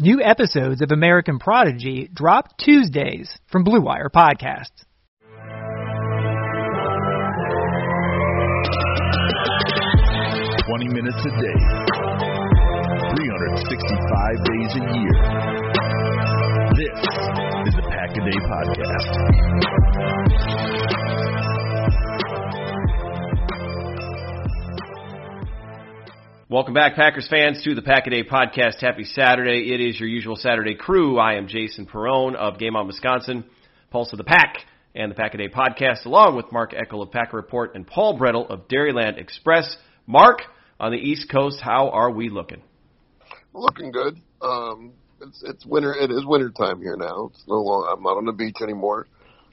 New episodes of American Prodigy drop Tuesdays from Blue Wire Podcasts. Twenty minutes a day, 365 days a year. This is the Pack a Day Podcast. Welcome back, Packers fans, to the Pack a Day Podcast. Happy Saturday. It is your usual Saturday crew. I am Jason Perone of Game On Wisconsin, Pulse of the Pack, and the Pack a Day Podcast, along with Mark Eckel of Packer Report and Paul Bretl of Dairyland Express. Mark, on the East Coast, how are we looking? Looking good. Um, it's it's winter. It is winter time here now. It's no longer. I'm not on the beach anymore.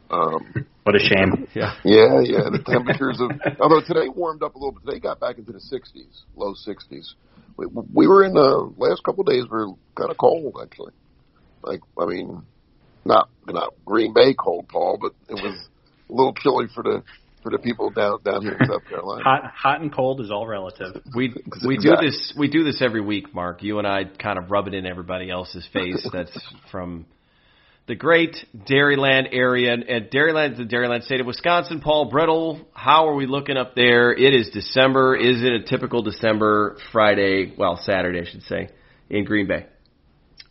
Um, what a shame. Yeah. Yeah, yeah. The temperatures of although today warmed up a little bit. Today got back into the 60s, low 60s. We, we were in the last couple of days. We were kind of cold actually. Like I mean, not not Green Bay cold, Paul, but it was a little chilly for the for the people down down here in South Carolina. Hot, hot and cold is all relative. We we do this we do this every week, Mark. You and I kind of rub it in everybody else's face. That's from the great Dairyland area and Dairyland, is the Dairyland state of Wisconsin. Paul Bretl, how are we looking up there? It is December. Is it a typical December Friday? Well, Saturday, I should say, in Green Bay.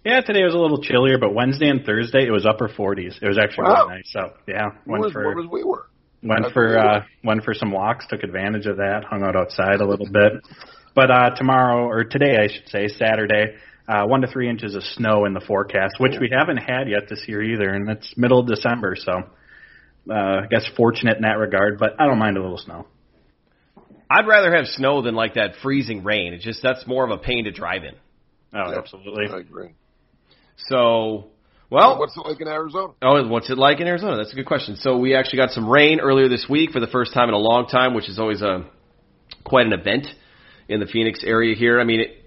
Yeah, today was a little chillier, but Wednesday and Thursday it was upper 40s. It was actually Wow. really nice. So yeah, went Where, for was we were? went That's for where we uh, were. went for some walks. Took advantage of that. Hung out outside a little bit. But uh, tomorrow or today, I should say, Saturday, uh, one to three inches of snow in the forecast, which we haven't had yet this year either, and it's middle of December, so uh, I guess fortunate in that regard. But I don't mind a little snow. I'd rather have snow than like that freezing rain. It's just that's more of a pain to drive in. Oh, Yeah, absolutely. I agree. So, well, what's it like in Arizona? Oh, what's it like in Arizona? That's a good question. So we actually got some rain earlier this week for the first time in a long time, which is always a quite an event in the Phoenix area here. I mean, it,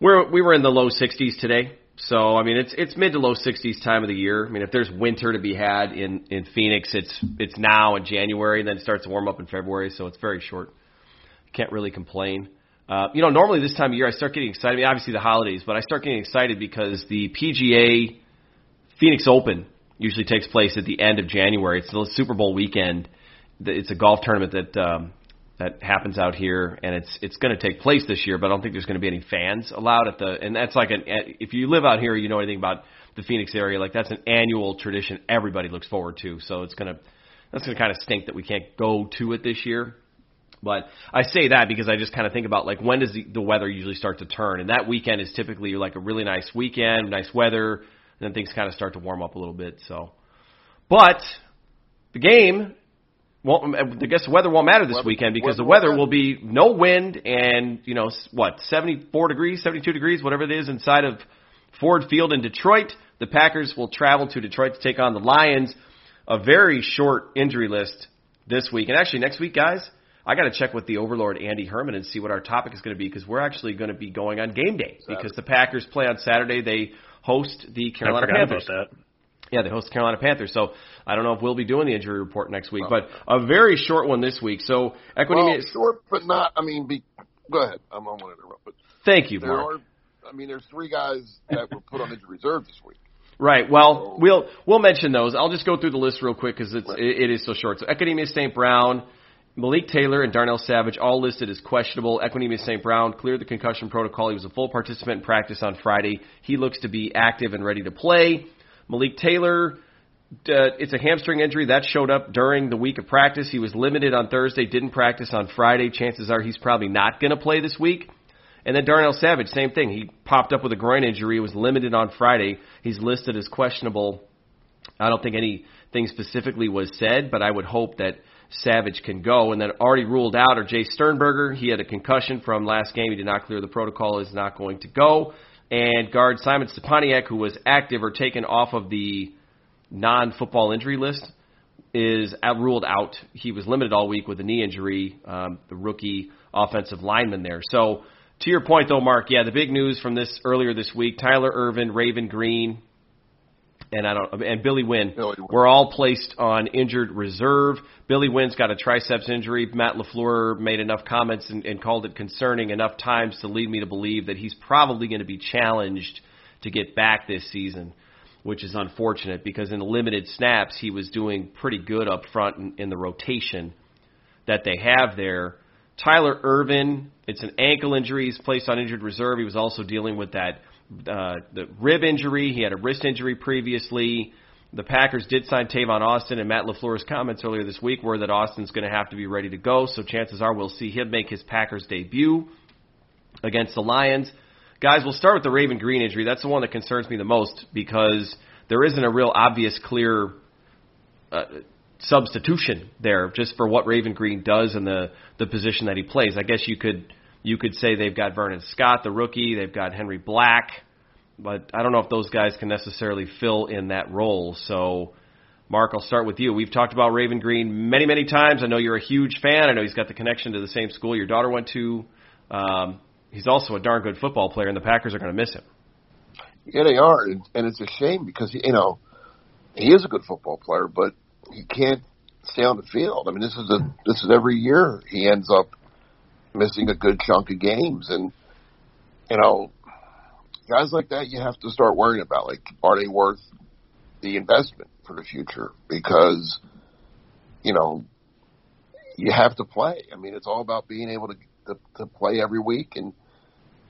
we're we were in the low 60s today. So I mean, it's it's mid to low 60s time of the year. I mean, if there's winter to be had in in Phoenix, it's it's now in January, and then it starts to warm up in February. So it's very short. Can't really complain. Uh, you know, normally this time of year I start getting excited. I mean, obviously the holidays, but I start getting excited because the PGA Phoenix Open usually takes place at the end of January. It's the Super Bowl weekend. It's a golf tournament that um, that happens out here, and it's it's going to take place this year. But I don't think there's going to be any fans allowed at the. And that's like an eh, if you live out here, you know anything about the Phoenix area. Like that's an annual tradition everybody looks forward to. So it's gonna that's gonna kind of stink that we can't go to it this year. But I say that because I just kind of think about like when does the, the weather usually start to turn, and that weekend is typically like a really nice weekend, nice weather, and then things kind of start to warm up a little bit. So, but the game won't. I guess the weather won't matter this Weather- weekend because weather the weather won't will be no wind and you know what seventy four degrees, seventy two degrees, whatever it is inside of Ford Field in Detroit. The Packers will travel to Detroit to take on the Lions. A very short injury list this week, and actually next week, guys. I got to check with the Overlord Andy Herman and see what our topic is going to be because we're actually going to be going on game day because the Packers play on Saturday. They host the I Carolina forgot Panthers. about that. Yeah, they host Carolina Panthers. So I don't know if we'll be doing the injury report next week, oh. but a very short one this week. So Equity Well, short, but not. I mean, be, go ahead. I'm going to interrupt, but Thank you, there Mark. are. I mean, there's three guys that were put on injury reserve this week. Right. Well, we'll we'll mention those. I'll just go through the list real quick because it's it, it is so short. So Equanimeous St. Brown, Malik Taylor, and Darnell Savage all listed as questionable. Equanimeous St. Brown cleared the concussion protocol. He was a full participant in practice on Friday. He looks to be active and ready to play. Malik Taylor. Uh, it's a hamstring injury that showed up during the week of practice. He was limited on Thursday, didn't practice on Friday. Chances are he's probably not going to play this week. And then Darnell Savage, same thing. He popped up with a groin injury. Was limited on Friday. He's listed as questionable. I don't think anything specifically was said, but I would hope that Savage can go. And then already ruled out are Jace Sternberger. He had a concussion from last game. He did not clear the protocol. Is not going to go. And guard Simon Stepaniak, who was active or taken off of the non-football injury list, is out, ruled out. He was limited all week with a knee injury. Um, the rookie offensive lineman there. So to your point, though, Mark, yeah, the big news from this earlier this week: Tyler Ervin, Raven Greene, and I don't and Billy Winn were all placed on injured reserve. Billy Winn's got a triceps injury. Matt LaFleur made enough comments and, and called it concerning enough times to lead me to believe that he's probably going to be challenged to get back this season, which is unfortunate because in the limited snaps he was doing pretty good up front in, in the rotation that they have there. Tyler Ervin, it's an ankle injury. He's placed on injured reserve. He was also dealing with that uh, the rib injury. He had a wrist injury previously. The Packers did sign Tavon Austin, and Matt LaFleur's comments earlier this week were that Austin's going to have to be ready to go. So chances are we'll see him make his Packers debut against the Lions. Guys, we'll start with the Raven Greene injury. That's the one that concerns me the most because there isn't a real obvious, clear uh, substitution there just for what Raven Greene does and the the position that he plays. I guess you could you could say they've got Vernon Scott, the rookie, they've got Henry Black, but I don't know if those guys can necessarily fill in that role. So, Mark, I'll start with you. We've talked about Raven Greene many, many times. I know you're a huge fan. I know he's got the connection to the same school your daughter went to. Um, he's also a darn good football player, and the Packers are going to miss him. Yeah, they are, and, and it's a shame because you know he is a good football player, but he can't stay on the field. I mean, this is a this is every year he ends up missing a good chunk of games, and you know, guys like that you have to start worrying about. Like, are they worth the investment for the future? Because you know you have to play. I mean, it's all about being able to to, to play every week, and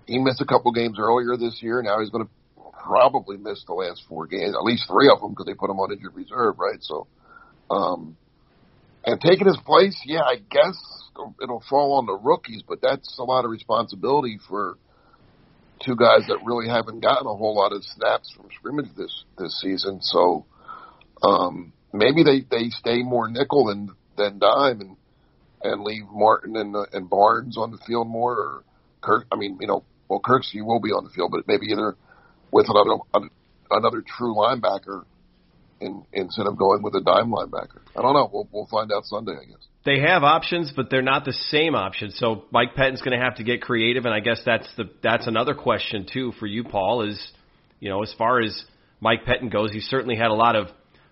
he missed a couple games earlier this year. Now he's going to probably miss the last four games, at least three of them, because they put him on injured reserve, right? So, um, and taking his place, yeah, I guess it'll fall on the rookies, but that's a lot of responsibility for two guys that really haven't gotten a whole lot of snaps from scrimmage this this season. So, um, maybe they they stay more nickel than than dime and and leave Martin and uh, and Barnes on the field more, or Kirk. I mean, you know, well, Kirksey will be on the field, but maybe either with another another true linebacker in, instead of going with a dime linebacker. I don't know. We'll we'll find out Sunday, I guess. They have options, but they're not the same options. So Mike Pettine's going to have to get creative, and I guess that's the that's another question too for you, Paul. Is you know as far as Mike Pettine goes, he certainly had a lot of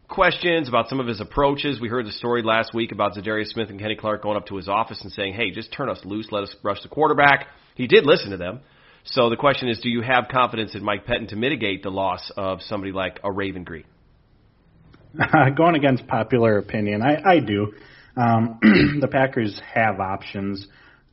questions about some of his approaches. We heard the story last week about Za'Darius Smith and Kenny Clark going up to his office and saying, "Hey, just turn us loose, let us rush the quarterback." He did listen to them. So the question is, do you have confidence in Mike Pettine to mitigate the loss of somebody like a Raven Greene? Going against popular opinion, I, I do. Um, the Packers have options.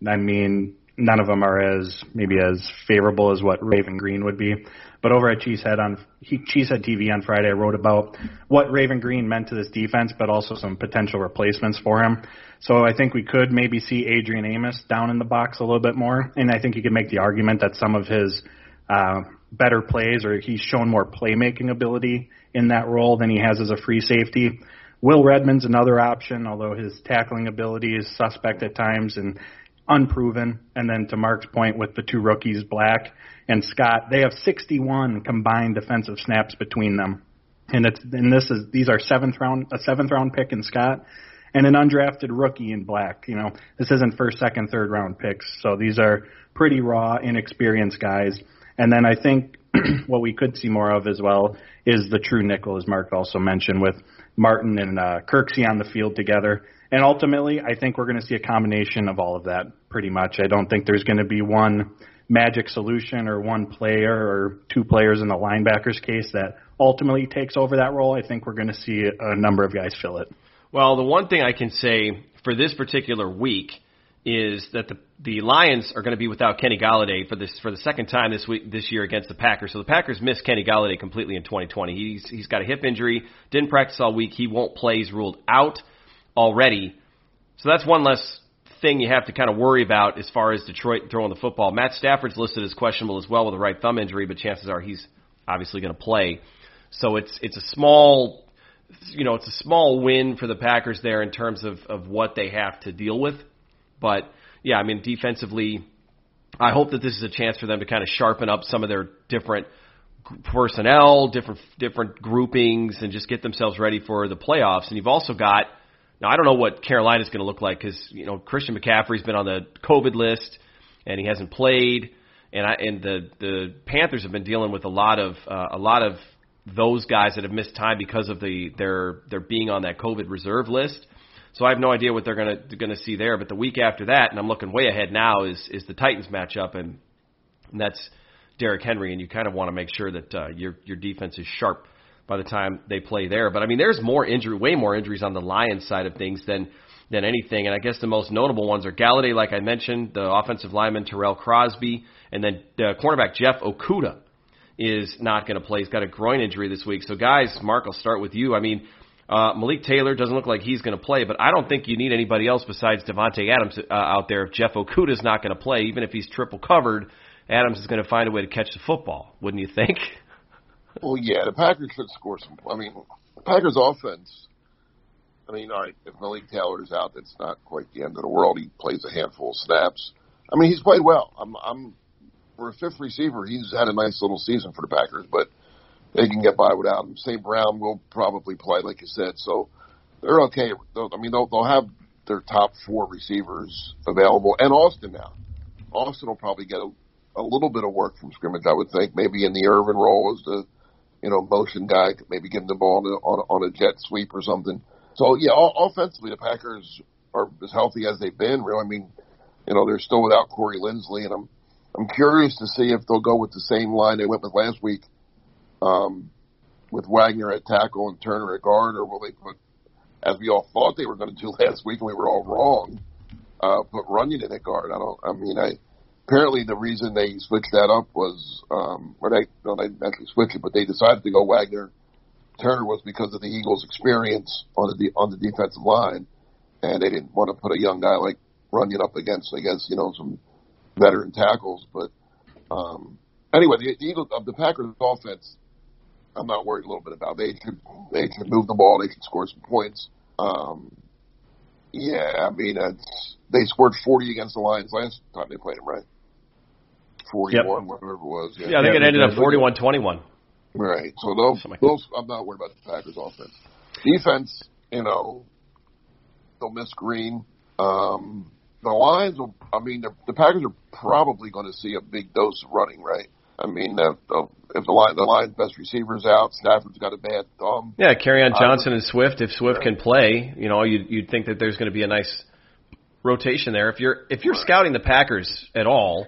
I mean, none of them are as maybe as favorable as what Raven Greene would be. But over at Cheesehead on Cheesehead TV on Friday, I wrote about what Raven Greene meant to this defense, but also some potential replacements for him. So I think we could maybe see Adrian Amos down in the box a little bit more, and I think you could make the argument that some of his uh, better plays, or he's shown more playmaking ability in that role than he has as a free safety. Will Redmond's another option, although his tackling ability is suspect at times and unproven. And then to Mark's point with the two rookies, Black and Scott, they have 61 combined defensive snaps between them. And it's and this is these are seventh round a seventh round pick in Scott and an undrafted rookie in Black. You know, this isn't first, second, third round picks. So these are pretty raw, inexperienced guys. And then I think what we could see more of as well is the true nickel, as Mark also mentioned, with Martin and uh, Kirksey on the field together. And ultimately, I think we're going to see a combination of all of that pretty much. I don't think there's going to be one magic solution or one player or two players in the linebackers case that ultimately takes over that role. I think we're going to see a number of guys fill it. Well, the one thing I can say for this particular week is that the the Lions are going to be without Kenny Golladay for this for the second time this week this year against the Packers. So the Packers missed Kenny Golladay completely in 2020. He's he's got a hip injury, didn't practice all week. He won't play. He's ruled out already. So that's one less thing you have to kind of worry about as far as Detroit throwing the football. Matt Stafford's listed as questionable as well with a right thumb injury, but chances are he's obviously going to play. So it's it's a small you know, it's a small win for the Packers there in terms of of what they have to deal with. But yeah, I mean defensively I hope that this is a chance for them to kind of sharpen up some of their different personnel, different different groupings, and just get themselves ready for the playoffs. And you've also got now I don't know what Carolina's going to look like because you know Christian McCaffrey's been on the COVID list and he hasn't played, and I and the the Panthers have been dealing with a lot of uh, a lot of those guys that have missed time because of the their their being on that COVID reserve list. So I have no idea what they're going to see there. But the week after that, and I'm looking way ahead now, is is the Titans matchup, and, and that's Derrick Henry, and you kind of want to make sure that uh, your your defense is sharp by the time they play there. But I mean, there's more injury, way more injuries on the Lions side of things than than anything. And I guess the most notable ones are Golladay, like I mentioned, the offensive lineman Tyrell Crosby, and then the cornerback Jeff Okudah is not going to play. He's got a groin injury this week. So guys, Mark, I'll start with you. I mean. Uh, Malik Taylor doesn't look like he's going to play, but I don't think you need anybody else besides Davante Adams uh, out there. If Jeff Okudah's not going to play, even if he's triple covered, Adams is going to find a way to catch the football, wouldn't you think? Well, yeah, the Packers should score some. I mean, the Packers' offense. I mean, all right, if Malik Taylor's out, that's not quite the end of the world. He plays a handful of snaps. I mean, he's played well. I'm, I'm for a fifth receiver, he's had a nice little season for the Packers, but they can get by without him. St. Brown will probably play, like you said, so they're okay. I mean, they'll, they'll have their top four receivers available, and Austin now. Austin will probably get a, a little bit of work from scrimmage, I would think, maybe in the Ervin role as the you know, motion guy, maybe give the ball on a, on a jet sweep or something. So yeah, offensively the Packers are as healthy as they've been. Really, I mean, you know, they're still without Corey Linsley, and I'm I'm curious to see if they'll go with the same line they went with last week, um, with Wagner at tackle and Turner at guard, or will they put, as we all thought they were going to do last week, and we were all wrong, uh, put Runyan in at guard? I don't. I mean, I apparently the reason they switched that up was, um, or they, no, they actually switched it, but they decided to go Wagner Turner was because of the Eagles' experience on the on the defensive line, and they didn't want to put a young guy like Runyan up against, I guess, you know, some veteran tackles. But um, anyway, the, the Eagles of the Packers' offense, I'm not worried a little bit about. They could they could move the ball, they could score some points. Um, yeah, I mean, it's, they scored 40 against the Lions last time they played them, right? 41, yep. whatever it was. Yeah, yeah I think yeah, it ended up 41 21. Right. So those, those, I'm not worried about the Packers offense. Defense, you know, they'll miss Greene. Um, the Lions will, I mean, the, the Packers are probably going to see a big dose of running, right? I mean, uh, if the line the line's best receivers out, Stafford's got a bad thumb. Yeah, Kerryon Johnson and Swift. If Swift can play, you know, you'd you'd think that there's going to be a nice rotation there. If you're if you're scouting the Packers at all,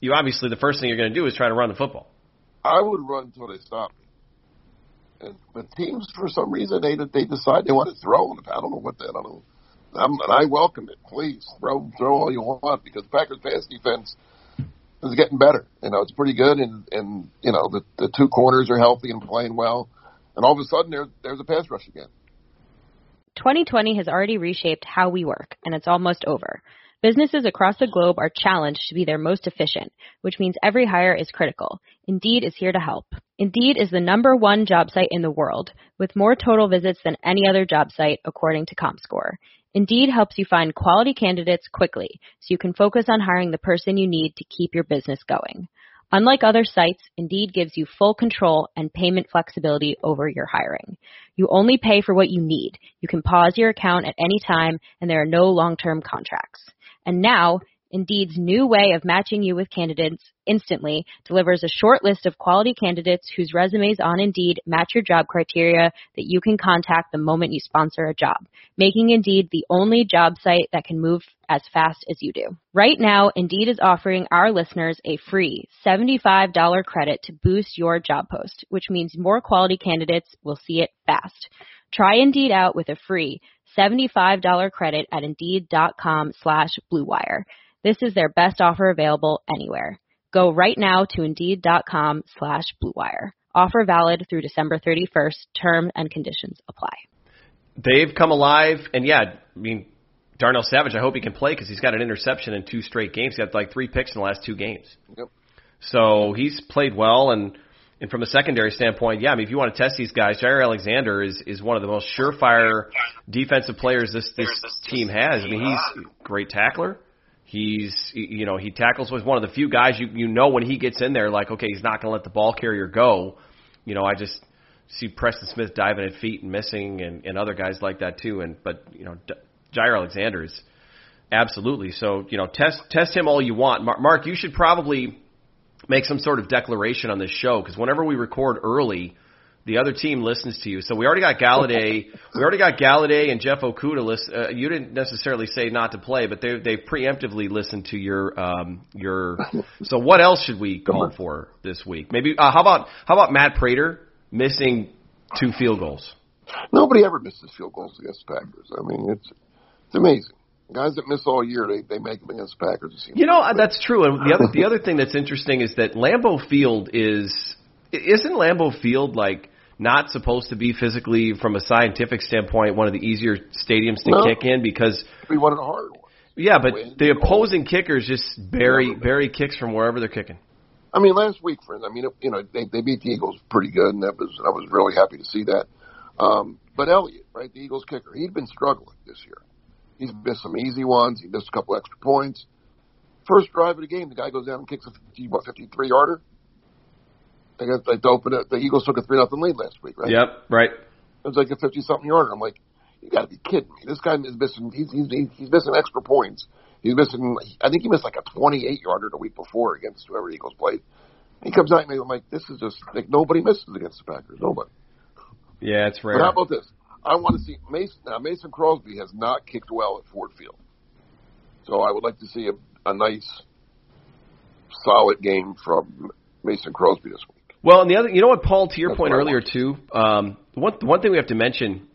you obviously the first thing you're going to do is try to run the football. I would run until they stop me. And, but teams, for some reason, they they decide they want to throw. And I don't know what that. I don't know. I'm, and I welcome it. Please throw throw all you want because the Packers pass defense is getting better. You know, it's pretty good, and and you know the the two corners are healthy and playing well, and all of a sudden there's there's a pass rush again. 2020 has already reshaped how we work, and it's almost over. Businesses across the globe are challenged to be their most efficient, which means every hire is critical. Indeed is here to help. Indeed is the number one job site in the world, with more total visits than any other job site, according to ComScore. Indeed helps you find quality candidates quickly, so you can focus on hiring the person you need to keep your business going. Unlike other sites, Indeed gives you full control and payment flexibility over your hiring. You only pay for what you need. You can pause your account at any time, and there are no long-term contracts. And now, Indeed's new way of matching you with candidates instantly delivers a short list of quality candidates whose resumes on Indeed match your job criteria that you can contact the moment you sponsor a job, making Indeed the only job site that can move as fast as you do. Right now, Indeed is offering our listeners a free $75 credit to boost your job post, which means more quality candidates will see it fast. Try Indeed out with a free $75 credit at Indeed.com slash BlueWire. This is their best offer available anywhere. Go right now to Indeed.com slash BlueWire. Offer valid through December 31st. Term and conditions apply. They've come alive, and yeah, I mean, Darnell Savage, I hope he can play because he's got an interception in two straight games. He got like three picks in the last two games. Yep. So he's played well, and and from a secondary standpoint, yeah, I mean, if you want to test these guys, Jaire Alexander is is one of the most surefire defensive players this this team has. I mean, he's a great tackler. He's you know he tackles with one of the few guys you you know when he gets in there like okay he's not going to let the ball carrier go. You know I just see Preston Smith diving at feet and missing and and other guys like that too. And but you know Jaire Alexander is absolutely so you know test test him all you want. Mark, you should probably make some sort of declaration on this show because whenever we record early the other team listens to you. So we already got Golladay. we already got Golladay and Jeff Okudah. List, uh, you didn't necessarily say not to play, but they they preemptively listened to your um your. So what else should we call for this week? Maybe uh, how about how about Matt Prater missing two field goals? Nobody ever misses field goals against the Packers. I mean, it's it's amazing. Guys that miss all year, they they make them against the Packers. You know that's true. And the other the other thing that's interesting is that Lambeau Field is isn't Lambeau Field like not supposed to be physically, from a scientific standpoint, one of the easier stadiums to no. kick in because we wanted a hard one. Yeah, but the opposing kickers just bury bury kicks from wherever they're kicking. I mean, last week, friends. I mean, you know, they they beat the Eagles pretty good, and that was I was really happy to see that. Um, but Elliott, right, the Eagles kicker, he'd been struggling this year. He's missed some easy ones. He missed a couple extra points. First drive of the game, the guy goes down and kicks a 50, what, 53 yarder. They got like to open it. The Eagles took a three nothing lead last week, right? Yep, right. It was like a fifty something yarder. I'm like, you got to be kidding me. This guy is missing. He's he's he's missing extra points. He's missing. I think he missed like a 28 yarder the week before against whoever the Eagles played. He comes out and I'm like, this is just like nobody misses against the Packers. Nobody. Yeah, it's rare. But how about this? I want to see Mason. Now Mason Crosby has not kicked well at Ford Field, so I would like to see a, a nice, solid game from Mason Crosby this week. Well, and the other, you know what, Paul, to your That's point earlier too. Um, one one thing we have to mention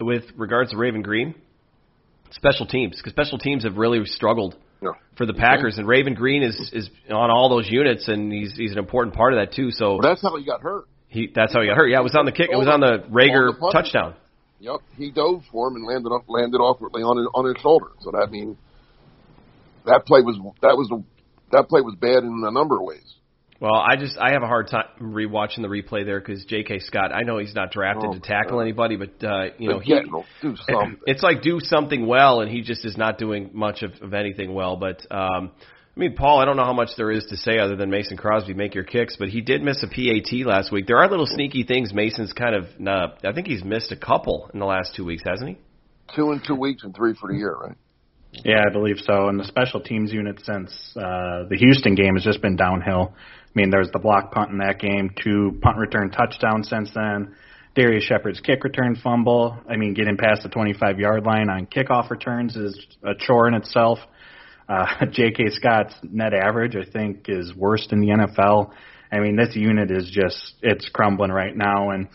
with regards to Raven Greene, special teams, because special teams have really struggled yeah. for the Packers, and Raven Greene is is on all those units, and he's he's an important part of that too. So well, that's how he got hurt. He that's how he got hurt. Yeah, it was on the kick. It was on the Reagor the touchdown. Yep, he dove for him and landed up landed awkwardly on his, on his shoulder. So that means that play was that was that play was bad in a number of ways. Well, I just I have a hard time rewatching the replay there because J.K. Scott. I know he's not drafted oh, to tackle God. anybody, but uh, you know he do something. It's like do something well, and he just is not doing much of, of anything well. But um, I mean, Paul, I don't know how much there is to say other than Mason Crosby make your kicks, but he did miss a PAT last week. There are little sneaky things Mason's kind of. Uh, I think he's missed a couple in the last two weeks, hasn't he? Two in two weeks and three for the year, right? Yeah, I believe so. And the special teams unit since uh, the Houston game has just been downhill. Mean, there's the block punt in that game, two punt return touchdowns since then. Darrius Shepherd's kick return fumble. I mean, getting past the 25 yard line on kickoff returns is a chore in itself. Uh, J.K. Scott's net average, I think, is worst in the NFL. I mean, this unit is just, it's crumbling right now. And,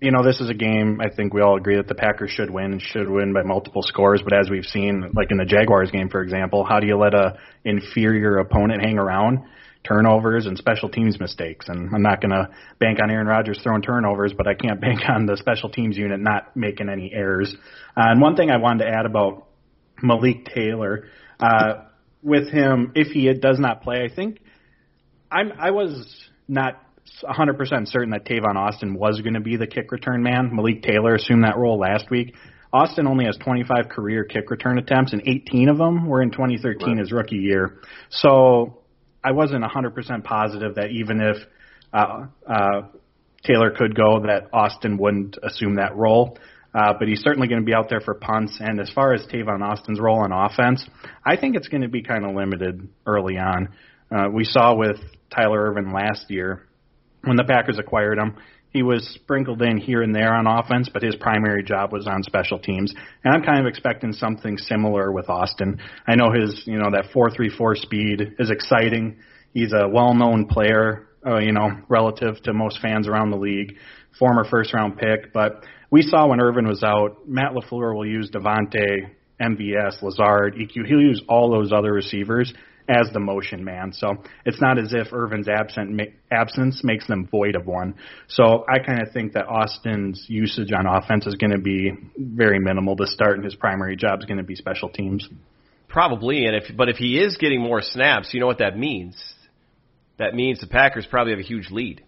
you know, this is a game I think we all agree that the Packers should win and should win by multiple scores. But as we've seen, like in the Jaguars game, for example, how do you let a inferior opponent hang around? Turnovers and special teams mistakes. And I'm not going to bank on Aaron Rodgers throwing turnovers, but I can't bank on the special teams unit not making any errors. Uh, and one thing I wanted to add about Malik Taylor, uh, with him, if he does not play, I think I'm, I was not 100% certain that Tavon Austin was going to be the kick return man. Malik Taylor assumed that role last week. Austin only has 25 career kick return attempts, and 18 of them were in 2013, right. his rookie year. So I wasn't 100% positive that even if uh, uh, Taylor could go, that Austin wouldn't assume that role. Uh, but he's certainly going to be out there for punts. And as far as Tavon Austin's role on offense, I think it's going to be kind of limited early on. Uh, we saw with Tyler Ervin last year when the Packers acquired him. He was sprinkled in here and there on offense, but his primary job was on special teams. And I'm kind of expecting something similar with Austin. I know his, you know, that 4.34 speed is exciting. He's a well-known player, uh, you know, relative to most fans around the league. Former first-round pick, but we saw when Ervin was out, Matt LaFleur will use Davante, MVS, Lazard, EQ. He'll use all those other receivers as the motion man. So it's not as if Ervin's absent ma- absence makes them void of one. So I kind of think that Austin's usage on offense is going to be very minimal to start, and his primary job is going to be special teams. Probably, and if but if he is getting more snaps, you know what that means. That means the Packers probably have a huge lead.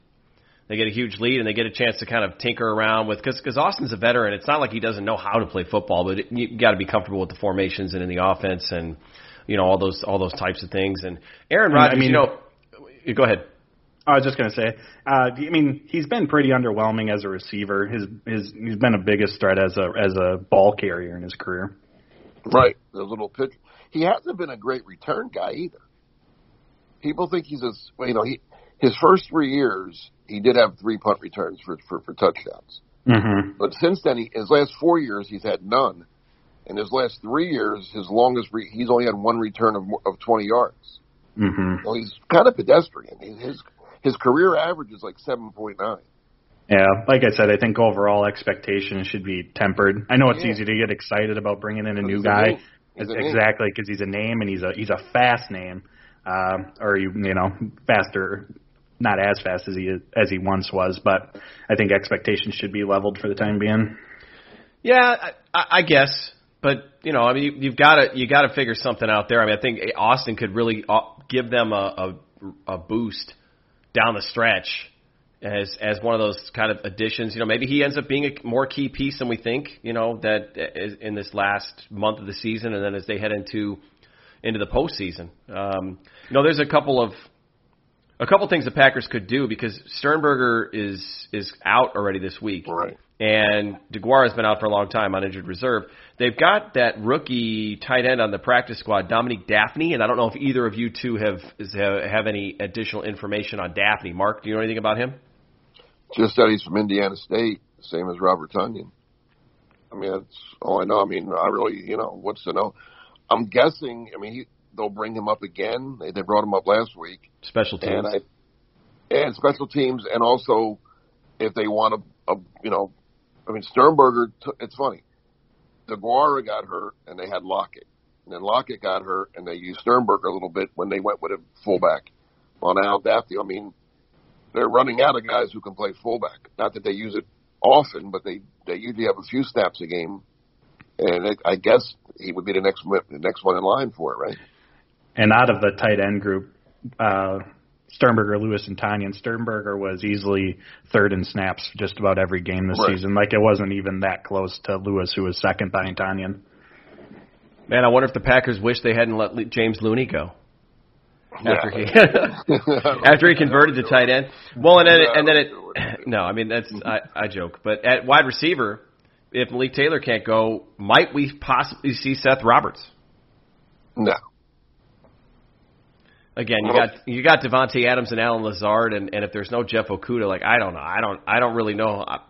They get a huge lead and they get a chance to kind of tinker around with because because Austin's a veteran. It's not like he doesn't know how to play football, but it, you got to be comfortable with the formations and in the offense and you know all those all those types of things. And Aaron Rodgers, I mean, you know, go ahead. I was just going to say, uh, I mean, he's been pretty underwhelming as a receiver. His his he's been a biggest threat as a as a ball carrier in his career. Right, the little pitch. He hasn't been a great return guy either. People think he's a you know he his first three years he did have three punt returns for for, for touchdowns. Mm-hmm. But since then, he, his last four years he's had none. In his last three years, his longest re- he's only had one return of of 20 yards. Mm-hmm. So he's kind of pedestrian. His his career average is like 7.9. Yeah, like I said, I think overall expectations should be tempered. I know it's yeah. easy to get excited about bringing in a new guy, exactly because he's a name and he's a he's a fast name, um, or you you know faster, not as fast as he as he once was, but I think expectations should be leveled for the time being. Yeah, I, I guess but you know, I mean, you, you've got to you got to figure something out there. I mean, I think Austin could really uh, give them a, a a boost down the stretch as as one of those kind of additions. You know, maybe he ends up being a more key piece than we think. You know, that is in this last month of the season, and then as they head into into the postseason. Um, you know, there's a couple of a couple things the Packers could do because Sternberger is is out already this week. Right and DeGuara has been out for a long time on injured reserve. They've got that rookie tight end on the practice squad, Dominique Dafney, and I don't know if either of you two have have any additional information on Dafney. Mark, do you know anything about him? Just that he's from Indiana State, same as Robert Tonyan. I mean, that's all I know. I mean, I really, you know, what's to know? I'm guessing. I mean, he, they'll bring him up again. They, they brought him up last week. Special teams. And, I, and special teams, and also if they want to, you know, I mean, Sternberger. T- it's funny. DeGuara got hurt, and they had Lockett. And then Lockett got hurt, and they used Sternberger a little bit when they went with a fullback on Al Daffy. I mean, they're running out of guys who can play fullback. Not that they use it often, but they they usually have a few snaps a game. And it, I guess he would be the next the next one in line for it, right? And out of the tight end group, uh, Sternberger, Lewis, and Tonyan. Sternberger was easily third in snaps just about every game this right. season. Like it wasn't even that close to Lewis, who was second behind Tonyan. Man, I wonder if the Packers wish they hadn't let James Looney go after he after he converted to tight end. Well, and then and then it no, I mean that's I, I joke, but at wide receiver, if Malik Taylor can't go, might we possibly see Seth Roberts? No. Again, you got you got Davante Adams and Allen Lazard, and, and if there's no Jeff Okudah, like I don't know, I don't I don't really know. I,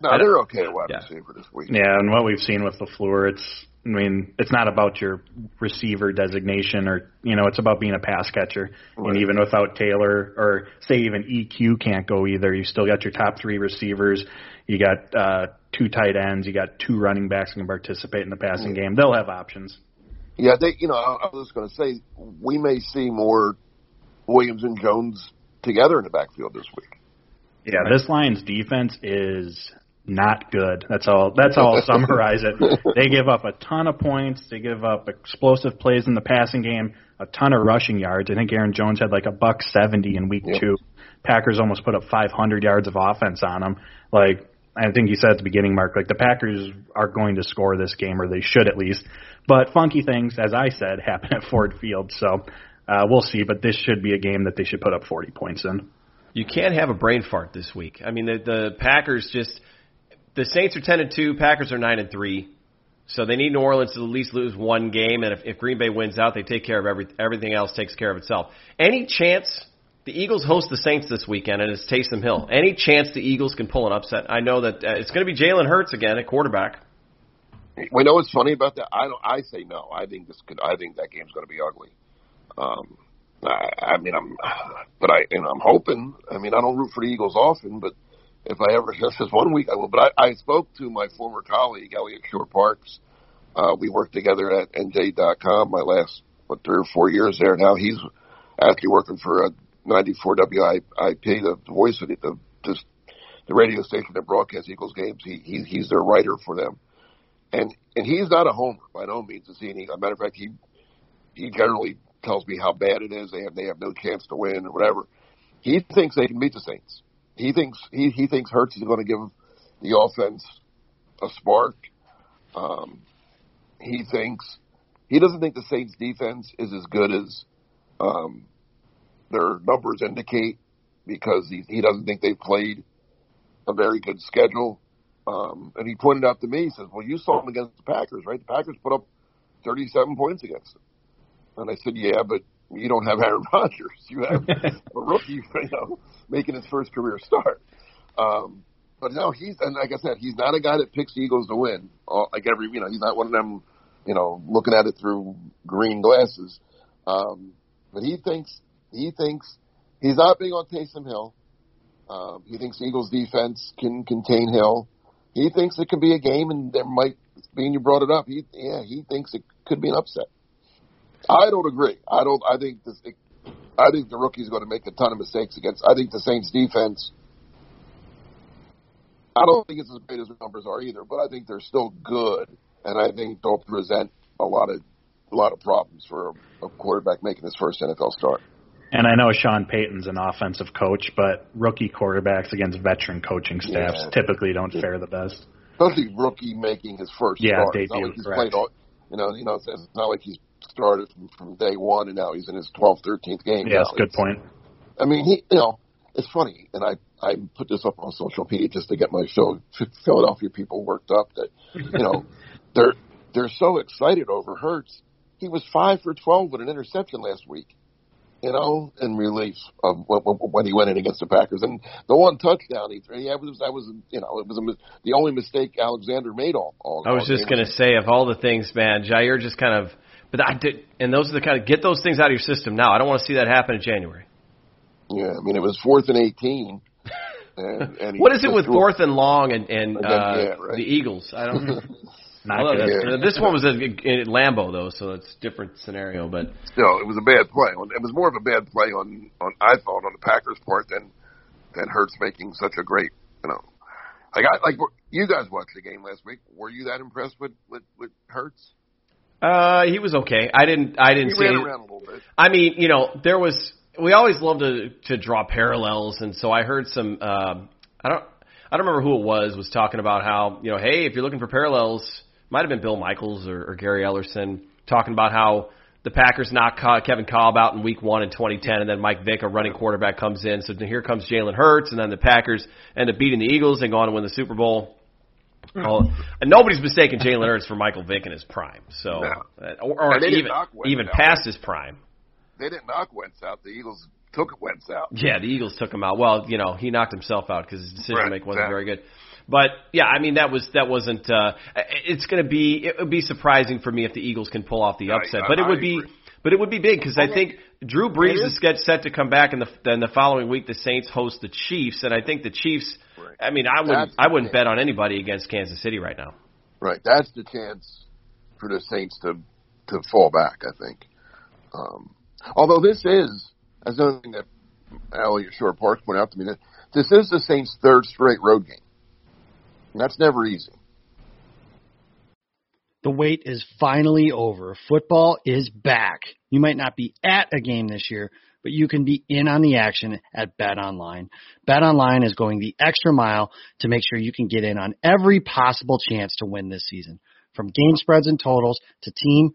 no, I don't- they're okay at wide Yeah. receiver this week. Yeah, and what we've seen with LaFleur, it's I mean, it's not about your receiver designation or you know, it's about being a pass catcher. Right. And even without Taylor or say even EQ can't go either, you still got your top three receivers, you got uh two tight ends, you got two running backs who can participate in the passing game. They'll have options. Yeah, they. You know, I, I was going to say we may see more Williams and Jones together in the backfield this week. Yeah, this Lions defense is not good. That's all. That's all. I'll summarize it. They give up a ton of points. They give up explosive plays in the passing game, a ton of rushing yards. I think Aaron Jones had like a buck seventy in week Yeah. two. Packers almost put up 500 yards of offense on them. Like I think you said at the beginning, Mark, like the Packers are going to score this game, or they should at least. But funky things, as I said, happen at Ford Field. So uh, we'll see. But this should be a game that they should put up 40 points in. You can't have a brain fart this week. I mean, the the Packers just the Saints are ten and two, Packers are nine and three, so they need New Orleans to at least lose one game. And if, if Green Bay wins out, they take care of every everything else takes care of itself. Any chance the Eagles host the Saints this weekend, and it's Taysom Hill? Any chance the Eagles can pull an upset? I know that uh, it's going to be Jalen Hurts again at quarterback. We know what's funny about that. I don't. I say no. I think this could. I think that game's going to be ugly. Um, I, I mean, I'm, but I and I'm hoping. I mean, I don't root for the Eagles often, but if I ever just this one week, I will. But I, I spoke to my former colleague Eliot Shorr-Parks. Uh, we worked together at NJ.com my last what three or four years there. Now he's actually working for a 94 WIP, the voice of the, the just the radio station that broadcasts Eagles games. He, he he's their writer for them and and he's not a homer by no means. Is he? As a matter of fact, he he generally tells me how bad it is. They have they have no chance to win or whatever. He thinks they can beat the Saints. He thinks he he thinks Hurts is going to give the offense a spark. Um, he thinks he doesn't think the Saints defense is as good as um, their numbers indicate because he he doesn't think they've played a very good schedule. Um, and he pointed out to me, he says, well, you saw them against the Packers, right? The Packers put up 37 points against them. And I said, yeah, but you don't have Aaron Rodgers. You have a rookie, you know, making his first career start. Um, but no, he's, and like I said, he's not a guy that picks Eagles to win. Like every, you know, he's not one of them, you know, looking at it through green glasses. Um, but he thinks, he thinks, he's not big on Taysom Hill. Um, he thinks Eagles defense can contain Hill. He thinks it could be a game, and there might, being you brought it up, he yeah, he thinks it could be an upset. I don't agree. I don't. I think this. I think the rookie's going to make a ton of mistakes against. I think the Saints defense. I don't think it's as great as the numbers are either, but I think they're still good, and I think they'll present a lot of a lot of problems for a, a quarterback making his first NFL start. And I know Sean Payton's an offensive coach, but rookie quarterbacks against veteran coaching staffs Yeah. typically don't fare the best. especially rookie making his first Yeah, start. Debut, like he's correct. played all, you know, you know, it's it's not like he's started from, from day one and now he's in his 12th, 13th game. Yes, now. good It's- point. I mean, he, you know, it's funny, and I I put this up on social media just to get my Phil- Philadelphia people worked up that you know they're they're so excited over Hurts. He was five for 12 with an interception last week. You know, in relief of when, he went in against the Packers, and the one touchdown he threw, yeah, it was that was you know it was a, the only mistake Alexander made all. all I was all just going to say, of all the things, man, Jaire just kind of. But I did, and those are the kind of get those things out of your system now. I don't want to see that happen in January. Yeah, I mean it was fourth and 18. And, and What is it with fourth and long and and uh, yeah, right. the Eagles? I don't. Not Although good. that's- This one was at, at Lambeau though, so it's a different scenario. But No, it was a bad play. It was more of a bad play on, on I thought on the Packers' part than than Hurts making such a great, you know. Like I like you guys watched the game last week. Were you that impressed with with, with Hurts? uh, he was okay. I didn't. I didn't He see. ran any- around a little bit. I mean, you know, there was. We always love to to draw parallels, and so I heard some. Um, I don't. I don't remember who it was was talking about how you know, hey, if you're looking for parallels, might have been Bill Michaels or, or Gary Ellerson talking about how the Packers knocked Co- Kevin Kolb out in Week One in 2010, and then Mike Vick, a running quarterback, comes in. So here comes Jalen Hurts, and then the Packers end up beating the Eagles and go on to win the Super Bowl. And nobody's mistaken Jalen Hurts for Michael Vick in his prime, so No. uh, or, or And they didn't even knock even past his prime. they didn't knock Wentz out. The Eagles took Wentz out. Yeah, the Eagles took him out. Well, you know, he knocked himself out because his decision Right, making wasn't exactly. very good. But yeah, I mean that was that wasn't. uh It's going to be it would be surprising for me if the Eagles can pull off the I- upset, I- but it would I be. But it would be big because I Okay. think Drew Brees It is is. get set to come back, and the then the following week the Saints host the Chiefs, and I think the Chiefs. Right. I mean, I wouldn't That's I wouldn't the bet on anybody against Kansas City right now. Right. That's the chance for the Saints to to fall back. I think. Um, although this is, as another thing that Eliot Shorr-Parks pointed out to me, that this is the Saints' third straight road game. And that's never easy. The wait is finally over. Football is back. You might not be at a game this year, but you can be in on the action at BetOnline. Bet Online is going the extra mile to make sure you can get in on every possible chance to win this season. From game spreads and totals to team,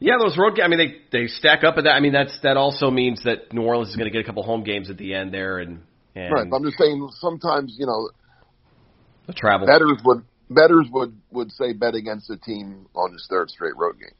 Yeah, those road games. I mean, they they stack up at that. I mean, that's that also means that New Orleans is going to get a couple home games at the end there, and and Right. I'm just saying sometimes, you know, the travel. betters would betters would would say bet against a team on his third straight road game.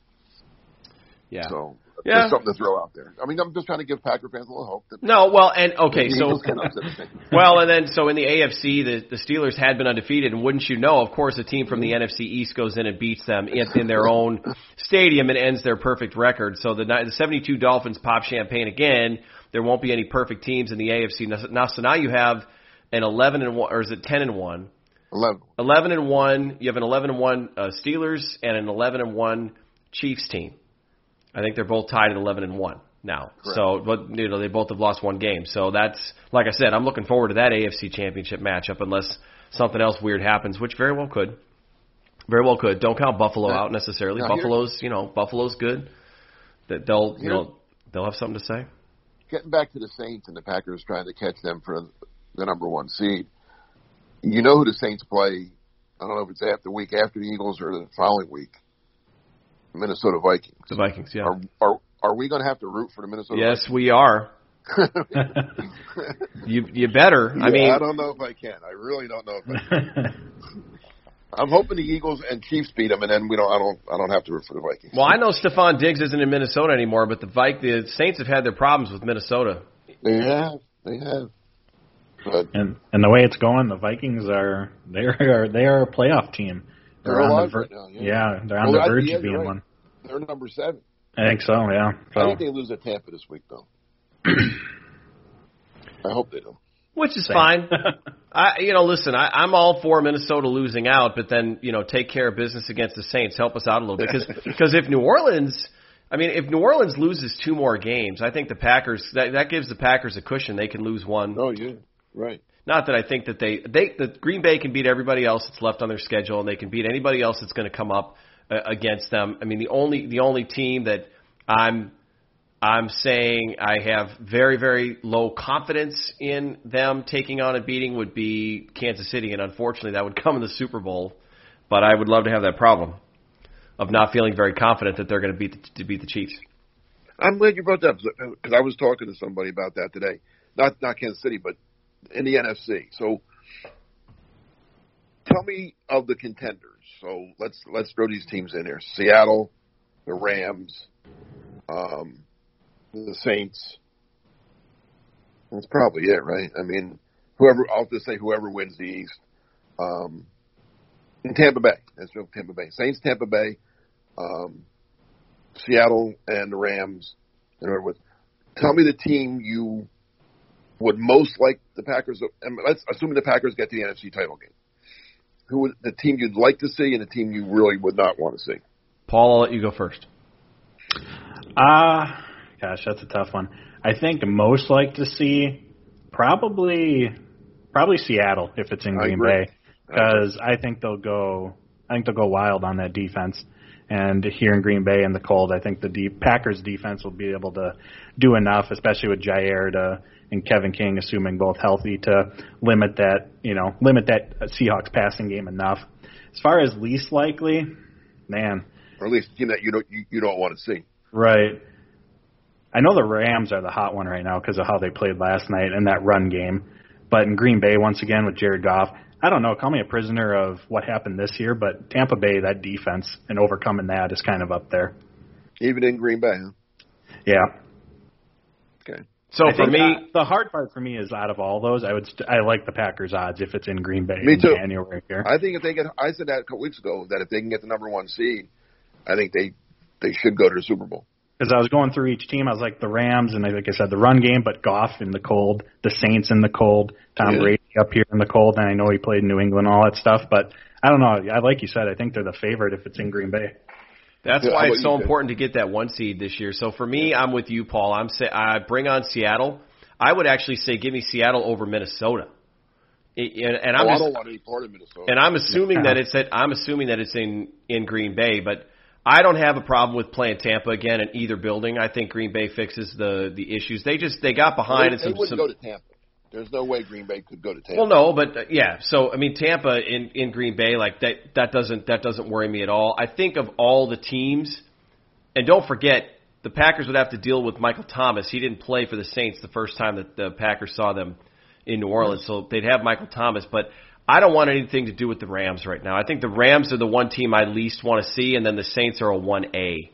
Yeah. So Yeah. there's something to throw out there. I mean, I'm just trying to give Packer fans a little hope that No, well, and okay, so Eagles can upset the Saints. well, and then so in the AFC, the the Steelers had been undefeated, and wouldn't you know? Of course, a team from the NFC East goes in and beats them in, in their own stadium and ends their perfect record. So the the 72 Dolphins pop champagne again. There won't be any perfect teams in the AFC now. now so now you have an 11 and one, or is it 10 and one? 11. 11 and one. You have an 11 and one uh, Steelers and an 11 and one Chiefs team. I think they're both tied at 11 and one now. Correct. So, but you know they both have lost one game. So that's like I said, I'm looking forward to that AFC Championship matchup unless something else weird happens, which very well could. Very well could. Don't count Buffalo out necessarily. now here- Buffalo's, you know, Buffalo's good. That they'll, you Here- know, they'll have something to say. Getting back to the Saints and the Packers trying to catch them for the number one seed. You know who the Saints play. I don't know if it's after the week after the Eagles or the following week. Minnesota Vikings. The Vikings, yeah. Are are are we going to have to root for the Minnesota? Yes, we are. You you better. I mean, I don't know if I can. I really don't know if I can. I'm hoping the Eagles and Chiefs beat them, and then we don't. I don't. I don't have to root for the Vikings. well, I know Stefon Diggs isn't in Minnesota anymore, but the Vik the Saints have had their problems with Minnesota. They have. They have. But And and the way it's going, the Vikings are they are they are a playoff team. They're on alive the ver- right now, yeah. they're on Well, the verge yeah, of being right. one. they're number seven. I think so. Yeah. I think they lose at Tampa this week, though. I hope they do. Which is Same. fine. I, you know, listen, I, I'm all for Minnesota losing out, but then you know, take care of business against the Saints. Help us out a little bit because because if New Orleans, I mean, if New Orleans loses two more games, I think the Packers that that gives the Packers a cushion. They can lose one. Oh yeah, right. Not that I think that they they the Green Bay can beat everybody else that's left on their schedule, and they can beat anybody else that's going to come up uh, against them. I mean, the only the only team that I'm I'm saying I have very very low confidence in them taking on and beating would be Kansas City, and unfortunately that would come in the Super Bowl. But I would love to have that problem of not feeling very confident that they're going to beat the, to beat the Chiefs. I'm glad you brought that up because I was talking to somebody about that today. Not not Kansas City, but in the NFC. So tell me of the contenders. So let's let's throw these teams in here: Seattle, the Rams, um, the Saints. That's probably it, right? I mean, whoever I'll just say whoever wins the East. Um, and Tampa Bay. That's no Tampa Bay. Saints, Tampa Bay, um, Seattle, and the Rams. In other words, tell me the team you would most like the Packers. And let's assuming the Packers get to the NFC title game. Who would the team you'd like to see and the team you really would not want to see? Paul, I'll let you go first. Ah, gosh, that's a tough one. I think most like to see probably probably Seattle if it's in Green. Bay because I think they'll go I think they'll go wild on that defense. And here in Green Bay in the cold, I think the deep Packers defense will be able to do enough, especially with Jaire to and Kevin King, assuming both healthy, to limit that you know limit that Seahawks passing game enough. As far as least likely, man, or at least you know you don't you, you don't want to see. Right. I know the Rams are the hot one right now because of how they played last night in that run game. But in Green Bay, once again with Jared Goff, I don't know. Call me a prisoner of what happened this year, but Tampa Bay, that defense and overcoming that is kind of up there. Even in Green Bay, huh? Yeah. So I for me, that- the hard part for me is out of all those, I would st- I like the Packers odds if it's in Green Bay Me in too. January here. I think if they get, I said that a couple weeks ago that if they can get the number one seed, I think they they should go to the Super Bowl. Because I was going through each team, I was like the Rams and like I said, the run game, but Goff in the cold, the Saints in the cold, Tom Yeah. Brady up here in the cold, and I know he played in New England, all that stuff. But I don't know. I like you said, I think they're the favorite if it's in Green Bay. That's Yeah, why it's so important to get that one seed this year. So for me, I'm with you, Paul. I'm say I bring on Seattle. I would actually say give me Seattle over Minnesota. And, and I'm oh, I just- don't want any part of Minnesota. and I'm assuming that it's at, I'm assuming that it's in in Green Bay, but I don't have a problem with playing Tampa again in either building. I think Green Bay fixes the the issues. They just they got behind they, and some, they wouldn't some go to Tampa. There's no way Green Bay could go to Tampa. well, no, but uh, yeah. So I mean, Tampa in in Green Bay, like that that doesn't that doesn't worry me at all. I think of all the teams, and don't forget the Packers would have to deal with Michael Thomas. He didn't play for the Saints the first time that the Packers saw them in New Orleans, so they'd have Michael Thomas. But I don't want anything to do with the Rams right now. I think the Rams are the one team I least want to see, and then the Saints are a one A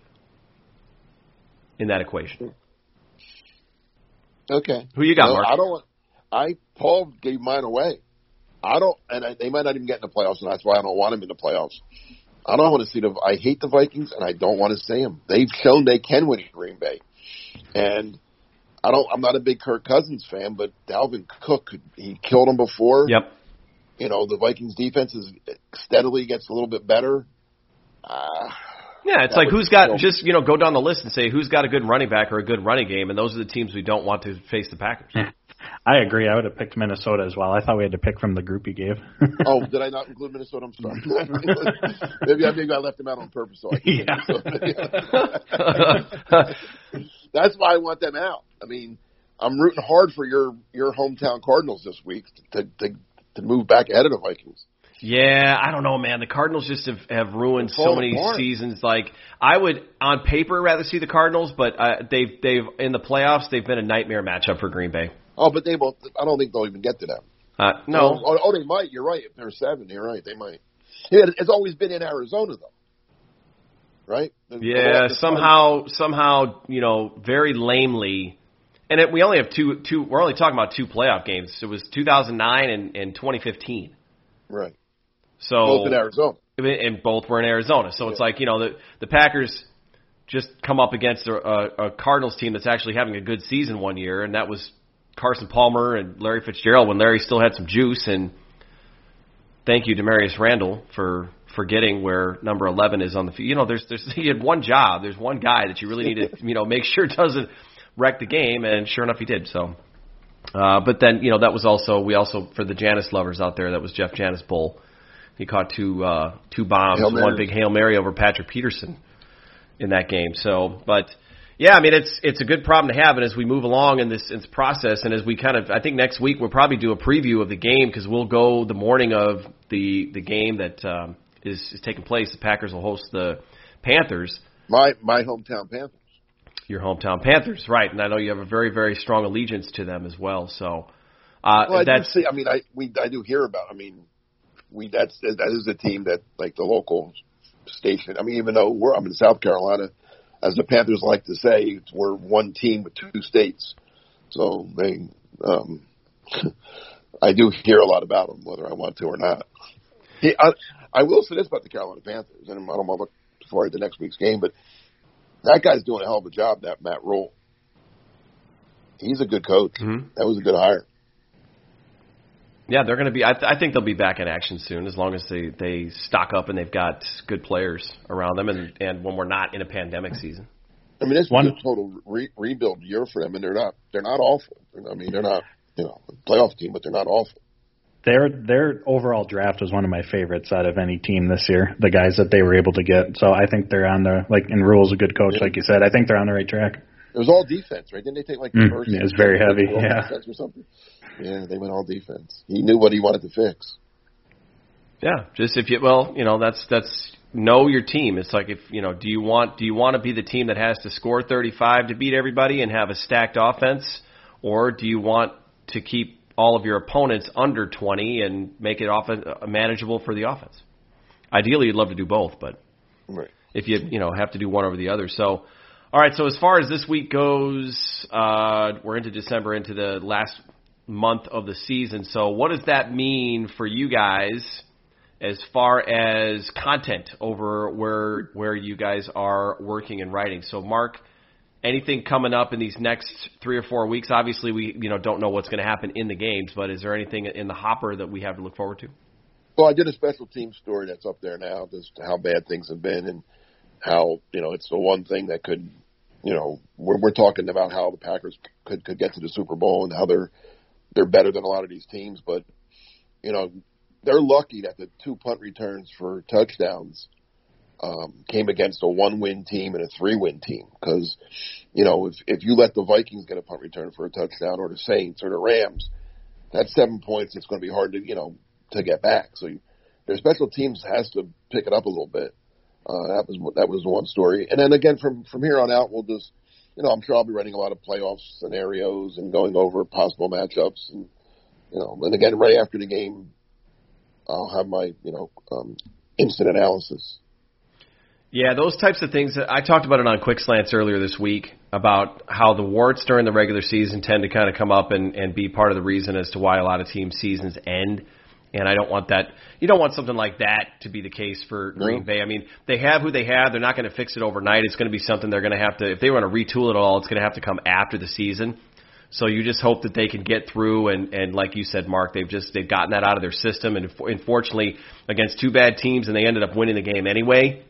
in that equation. Okay. Who you got, No, Mark? I don't. want- I Paul gave mine away. I don't, and I, they might not even get in the playoffs, and that's why I don't want them in the playoffs. I don't want to see the. I hate the Vikings, and I don't want to see them. They've shown they can win in Green Bay, and I don't. I'm not a big Kirk Cousins fan, but Dalvin Cook, he killed him before. Yep. You know the Vikings defense is steadily gets a little bit better. Uh, Yeah, it's like who's got kill just you know go down the list and say who's got a good running back or a good running game, and those are the teams we don't want to face the Packers. I agree. I would have picked Minnesota as well. I thought we had to pick from the group you gave. oh, did I not include Minnesota? I'm sorry. maybe I maybe I left them out on purpose. So I can That's why I want them out. I mean, I'm rooting hard for your your hometown Cardinals this week to to to move back ahead of the Vikings. Yeah, I don't know, man. The Cardinals just have, have ruined so many apart. seasons. Like I would, on paper, rather see the Cardinals, but uh, they've they've in the playoffs they've been a nightmare matchup for Green Bay. Oh, but they won't. I don't think they'll even get to them. Uh, no, Oh, oh, they might. You're right. If they're seven, you're right. They might. It's always been in Arizona though, right? The- the yeah, last- somehow somehow you know very lamely, and it, we only have two two. We're only talking about two playoff games. It was 2009 and, and 2015. Right. So Both in Arizona. and both were in Arizona. So it's like you know the the Packers just come up against a, a, a Cardinals team that's actually having a good season one year, and that was Carson Palmer and Larry Fitzgerald when Larry still had some juice. And thank you, Damarious Randall, for forgetting where number eleven is on the field. You know, there's there's he had one job. There's one guy that you really need to you know make sure doesn't wreck the game, and sure enough, he did. So. Uh, but then, you know, that was also we also for the Janis lovers out there. That was Jeff Janis Bowl. He caught two uh, two bombs, one big hail mary over Patrick Peterson in that game. So, but yeah, I mean, it's it's a good problem to have. And as we move along in this in this process, and as we kind of, I think next week we'll probably do a preview of the game because we'll go the morning of the the game that um, is is taking place. The Packers will host the Panthers. My my hometown Panthers. Your hometown Panthers, right? And I know you have a very very strong allegiance to them as well. So. Uh, Well, I do that's see. I mean, I we I do hear about. I mean, we that's that is a team that like the local station. I mean, even though we're I'm in South Carolina, as the Panthers like to say, we're one team with two states. So they, um, I do hear a lot about them, whether I want to or not. I, I will say this about the Carolina Panthers, and I don't want to look forward to next week's game, but that guy's doing a hell of a job. That Matt Rhule. He's a good coach. Mhm. That was a good hire. Yeah, they're going to be. I, th- I think they'll be back in action soon, as long as they they stock up and they've got good players around them, and and when we're not in a pandemic season. I mean, it's One- a total re- rebuild year for them, and they're not they're not awful. I mean, they're not you know a playoff team, but they're not awful. Their their overall draft was one of my favorites out of any team this year. The guys that they were able to get, so I think they're on the like. And Rhule's a good coach, like you said. I think they're on the right track. It was all defense, right? Didn't they take like the Mm, first? yeah, it was very heavy, yeah. defense or something. Yeah, they went all defense. He knew what he wanted to fix. Yeah, just if you well, you know, that's that's know your team. It's like if you know, do you want do you want to be the team that has to score 35 to beat everybody and have a stacked offense, or do you want to keep all of your opponents under 20 and make it off manageable for the offense? Ideally, you'd love to do both, but Right. if you you know have to do one over the other. So, all right. So as far as this week goes, uh, we're into December, into the last month of the season. So what does that mean for you guys as far as content over where where you guys are working and writing? So Mark. Anything coming up in these next three or four weeks? Obviously, we you know don't know what's going to happen in the games, but is there anything in the hopper that we have to look forward to? Well, I did a special team story that's up there now, just how bad things have been and how you know it's the one thing that could, you know, we're we're talking about how the Packers could could get to the Super Bowl and how they're they're better than a lot of these teams, but you know they're lucky that the two punt returns for touchdowns um, came against a one-win team and a three-win team because you know if if you let the Vikings get a punt return for a touchdown or the Saints or the Rams, that's seven points. It's going to be hard to you know to get back. So you, their special teams has to pick it up a little bit. Uh, that was that was one story, and then again from from here on out, we'll just you know I'm sure I'll be writing a lot of playoff scenarios and going over possible matchups, and you know, and again right after the game, I'll have my you know um, instant analysis. Yeah, those types of things. I talked about it on Quick Slants earlier this week about how the warts during the regular season tend to kind of come up and, and be part of the reason as to why a lot of team seasons end. And I don't want that. You don't want something like that to be the case for Green Bay. I mean, they have who they have. They're not going to fix it overnight. It's going to be something they're going to have to. If they want to retool it all, it's going to have to come after the season. So you just hope that they can get through and and like you said, Mark, they've just they've gotten that out of their system. And unfortunately, against two bad teams, and they ended up winning the game anyway.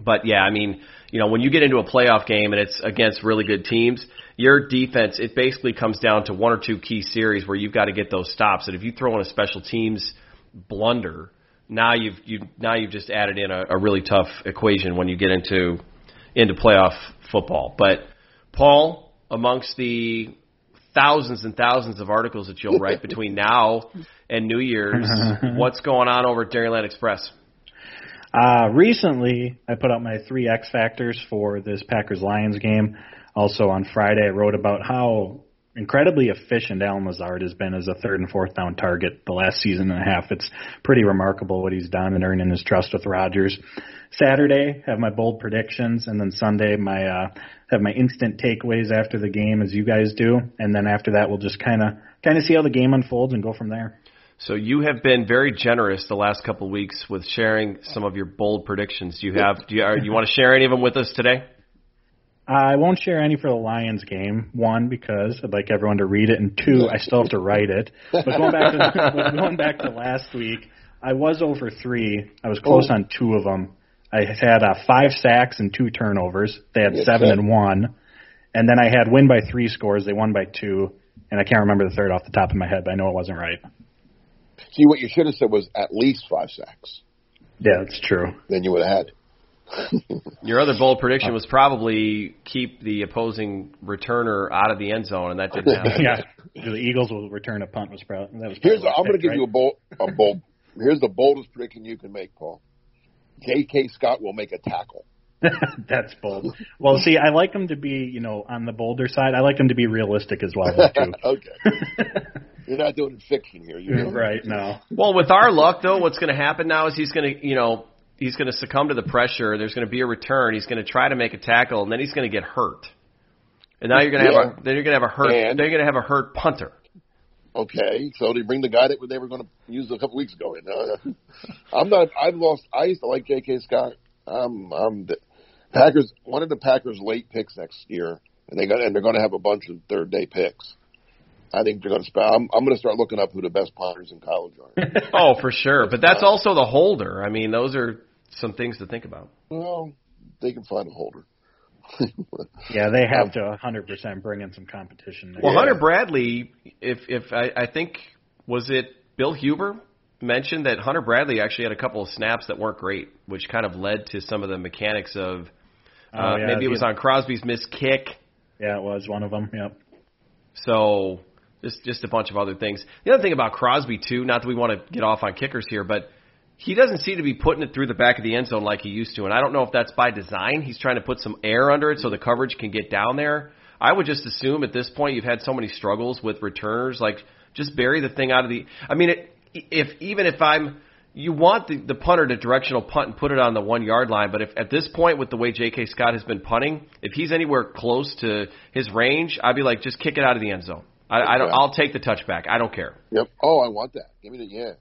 But yeah, I mean, you know, when you get into a playoff game and it's against really good teams, your defense it basically comes down to one or two key series where you've got to get those stops. And if you throw in a special teams blunder, now you've you now you've just added in a, a really tough equation when you get into into playoff football. But Paul, amongst the thousands and thousands of articles that you'll write between now and New Year's, what's going on over at Dairyland Express? Uh, recently, I put out my three X factors for this Packers Lions game. Also on Friday, I wrote about how incredibly efficient Allen Lazard has been as a third and fourth down target the last season and a half. It's pretty remarkable what he's done and earning his trust with Rodgers. Saturday, have my bold predictions, and then Sunday, my uh, have my instant takeaways after the game, as you guys do, and then after that, we'll just kind of kind of see how the game unfolds and go from there. So you have been very generous the last couple of weeks with sharing some of your bold predictions. Do you have? Do you, are, you want to share any of them with us today? I won't share any for the Lions game. One, because I'd like everyone to read it, and two, I still have to write it. But going back to going back to last week, I was over three. I was close Oh. on two of them. I had uh, five sacks and two turnovers. They had Yes, seven sir. and one, and then I had win by three scores. They won by two, and I can't remember the third off the top of my head, but I know it wasn't right. See, what you should have said was at least five sacks. Yeah, that's true. Then you would have had. Your other bold prediction was probably keep the opposing returner out of the end zone, and that didn't happen. yeah, the Eagles will return a punt was probably that was. Here's probably I'm going to give right? you a bold, a bold. Here's the boldest prediction you can make, Paul. J.K. Scott will make a tackle. That's bold. Well, see, I like them to be, you know, on the bolder side. I like them to be realistic as well, too. okay. You're not doing fiction here. You know? right? No. Well, with our luck, though, what's going to happen now is he's going to, you know, he's going to succumb to the pressure. There's going to be a return. He's going to try to make a tackle, and then he's going to get hurt. And now you're going to have a then you're going to have a hurt. And- then you're going to have a hurt punter. Okay, so they bring the guy that they were going to use a couple weeks ago. And, uh, I'm not. I've lost. I used to like J.K. Scott. I'm. I'm. The, Packers. One of the Packers' late picks next year, and they got and they're going to have a bunch of third day picks. I think they're going to spend. I'm, I'm going to start looking up who the best punters in college are. Oh, for sure. But that's also the holder. I mean, those are some things to think about. well, they can find a holder. Yeah, they have to 100% bring in some competition. There. Well, Hunter Bradley, if if I, I think was it Bill Huber mentioned that Hunter Bradley actually had a couple of snaps that weren't great, which kind of led to some of the mechanics of uh, Oh, yeah, maybe it was on Crosby's missed kick. Yeah, it was one of them. Yep. So just just a bunch of other things. The other thing about Crosby too, not that we want to get off on kickers here, but he doesn't seem to be putting it through the back of the end zone like he used to, and I don't know if that's by design. He's trying to put some air under it so the coverage can get down there. I would just assume at this point you've had so many struggles with returners, like just bury the thing out of the. I mean, it, if even if I'm, you want the, the punter to directional punt and put it on the one yard line, but if at this point with the way J.K. Scott has been punting, if he's anywhere close to his range, I'd be like, just kick it out of the end zone. I, I don't. I'll take the touchback. I don't care. Yep. Oh, I want that. Give me the yeah.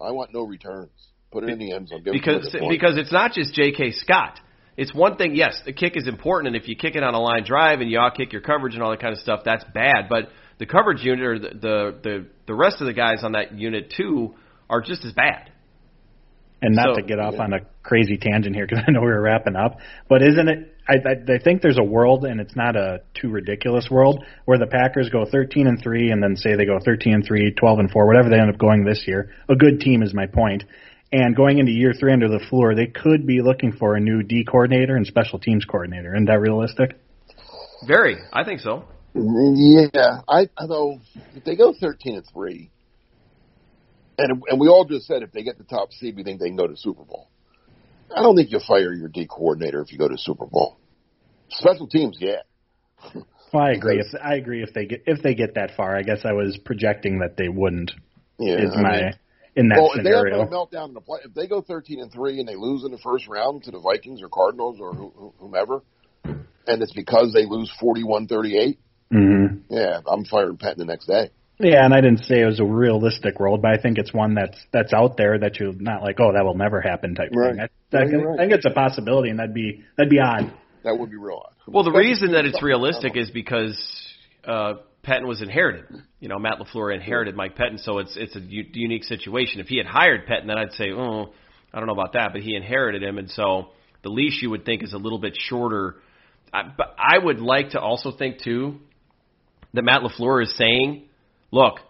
I want no returns. Put it in the end zone. Give because because it's not just J.K. Scott. It's one thing. Yes, the kick is important, and if you kick it on a line drive and you all kick your coverage and all that kind of stuff, that's bad. But the coverage unit or the the the, the rest of the guys on that unit too are just as bad. And not So- to get off on a crazy tangent here because I know we were wrapping up, but isn't it? I, I, I think there's a world, and it's not a too ridiculous world, where the Packers go 13 and three, and then say they go 13 and three, 12 and four, whatever they end up going this year. A good team is my point. And going into year three under LaFleur, they could be looking for a new D coordinator and special teams coordinator. Isn't that realistic? Very, I think so. Yeah, I although if they go thirteen and three, and and we all just said if they get the top seed, we think they can go to Super Bowl. I don't think you fire your D coordinator if you go to Super Bowl. Special teams, yeah. Well, I agree. If I agree if they get if they get that far, I guess I was projecting that they wouldn't. Yeah, is I my mean- in that well, if they have scenario. a meltdown in the play, if they go thirteen and three and they lose in the first round to the Vikings or Cardinals or who- who- whomever, and it's because they lose 41-38, hmm yeah, I'm firing Pat the next day. Yeah, and I didn't say it was a realistic world, but I think it's one that's that's out there that you're not like, oh, that will never happen type Right. thing. I, I, Yeah, think, right. I think it's a possibility, and that'd be that'd be odd. That would be real odd. Well, the Special reason that it's realistic is because uh, Pettine was inherited. You know, Matt LaFleur inherited Mike Pettine, so it's it's a u- unique situation. If he had hired Pettine, then I'd say, oh, I don't know about that, but he inherited him, and so the leash you would think is a little bit shorter. I, but I would like to also think too that Matt LaFleur is saying, look,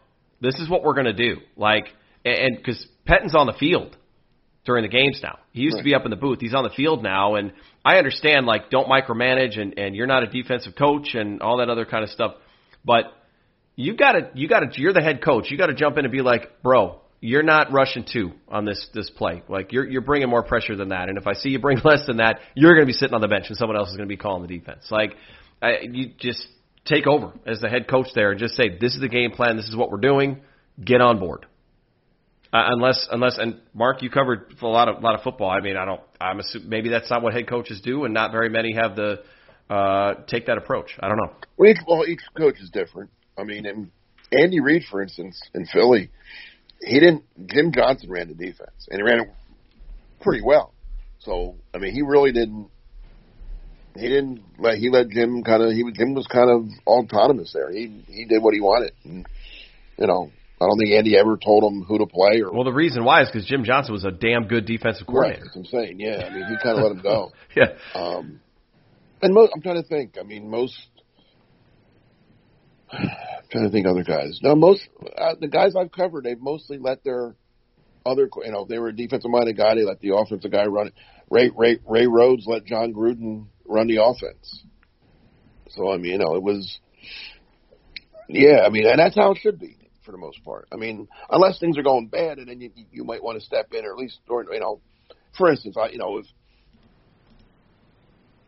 this is what we're going to do. Like, and because Pettine's on the field during the games now. He used to be up in the booth. He's on the field now, and I understand like don't micromanage and and you're not a defensive coach and all that other kind of stuff, but you got to you got to you're the head coach. You got to jump in and be like, bro, you're not rushing two on this this play. Like you're you're bringing more pressure than that. And if I see you bring less than that, you're going to be sitting on the bench and someone else is going to be calling the defense. Like I, you just take over as the head coach there and just say, this is the game plan. This is what we're doing. Get on board. Uh, unless, unless, and Mark, you covered a lot of, a lot of football. I mean, I don't, I'm assuming maybe that's not what head coaches do, and not very many have the uh, take that approach. I don't know. Well, each, well, each coach is different. I mean, and Andy Reid, for instance, in Philly, he didn't. Jim Johnson ran the defense, and he ran it pretty well. So, I mean, he really didn't. He didn't let he let Jim kind of. He was Jim was kind of autonomous there. He he did what he wanted. And, you know, I don't think Andy ever told him who to play or. Well, the reason why is because Jim Johnson was a damn good defensive Right, coordinator. that's what I'm saying. Yeah, I mean, he kind of let him go. Yeah. Um, and mo- I'm trying to think. I mean, most. I'm trying to think other guys. No, most uh, the guys I've covered, they've mostly let their other, you know, if they were a defensive minded guy. They let the offensive guy run it. Ray Ray Ray Rhodes let Jon Gruden run the offense. So I mean, you know, it was. Yeah, I mean, and that's how it should be for the most part. I mean, unless things are going bad, and then you you might want to step in, or at least during, you know, for instance, I you know if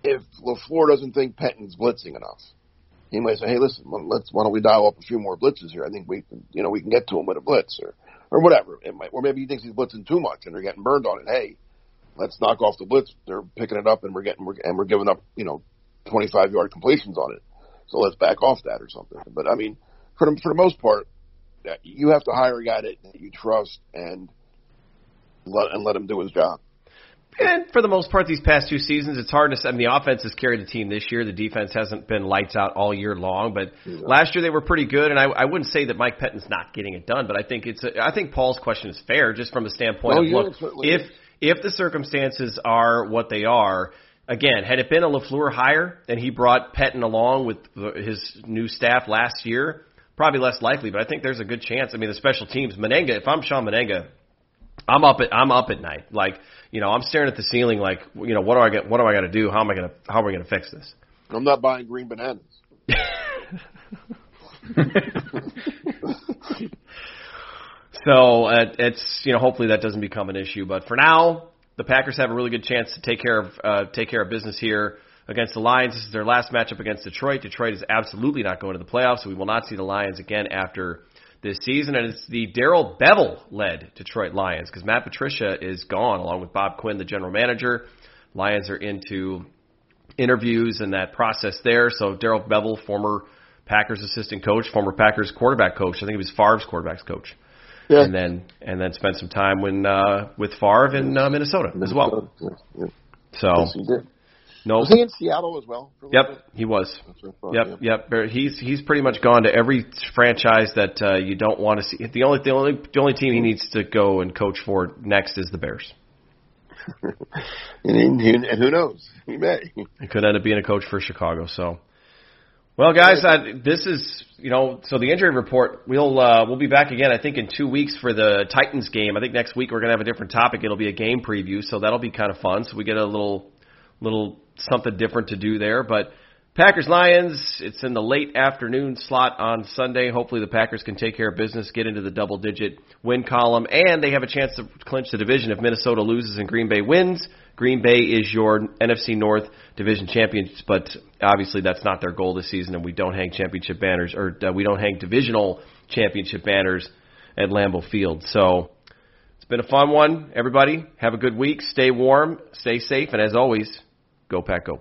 if LaFleur doesn't think Pettine's blitzing enough, he might say, "Hey, listen, let's why don't we dial up a few more blitzes here? I think we can, you know we can get to him with a blitz or or whatever. It might, or maybe he thinks he's blitzing too much and they're getting burned on it. Hey, let's knock off the blitz. They're picking it up and we're getting we're, and we're giving up you know 25 yard completions on it. So let's back off that or something. But I mean, for the for the most part, uh, you have to hire a guy that, you trust and let and let him do his job. And for the most part, these past two seasons, it's hard to. say- I mean, the offense has carried the team this year. The defense hasn't been lights out all year long, but last year they were pretty good. And I, I wouldn't say that Mike Pettine's not getting it done, but I think it's. A, I think Paul's question is fair, just from the standpoint Oh, of yeah, look, if is. If the circumstances are what they are. Again, had it been a LaFleur hire and he brought Pettine along with his new staff last year, probably less likely. But I think there's a good chance. I mean, the special teams, Mennenga. If I'm Shawn Mennenga, I'm up at I'm up at night. Like, you know, I'm staring at the ceiling like, you know, what do I get what do I got to do? How am I going to how am I going to fix this? I'm not buying green bananas. so uh, it's you know hopefully that doesn't become an issue, but for now the Packers have a really good chance to take care of uh, take care of business here against the Lions. This is their last matchup against Detroit. Detroit is absolutely not going to the playoffs, so we will not see the Lions again after this season. And it's the Darrell Bevell led Detroit Lions because Matt Patricia is gone along with Bob Quinn, the general manager. Lions are into interviews and that process there. So Darrell Bevell, former Packers assistant coach, former Packers quarterback coach. I think he was Favre's quarterbacks coach. Yeah. And then and then spent some time when uh, with Favre in uh, Minnesota, Minnesota as well. Yeah. So yes, he did. No, was he in Seattle as well? Yep, he was. Thought, yep, yeah. yep. He's he's pretty much gone to every franchise that uh, you don't want to see. The only the only the only team he needs to go and coach for next is the Bears. and, and who knows? He may. He could end up being a coach for Chicago. So, well, guys, I, this is you know so the injury report. We'll uh, we'll be back again. I think in two weeks for the Titans game. I think next week we're gonna have a different topic. It'll be a game preview, so that'll be kind of fun. So we get a little little something different to do there. But Packers Lions, it's in the late afternoon slot on Sunday. Hopefully the Packers can take care of business, get into the double digit win column, and they have a chance to clinch the division if Minnesota loses and Green Bay wins. Green Bay is your NFC North division champions, but obviously that's not their goal this season, and we don't hang championship banners or uh, we don't hang divisional championship banners at Lambeau Field. So it's been a fun one. Everybody, have a good week. Stay warm, stay safe, and as always, Go Pack Go.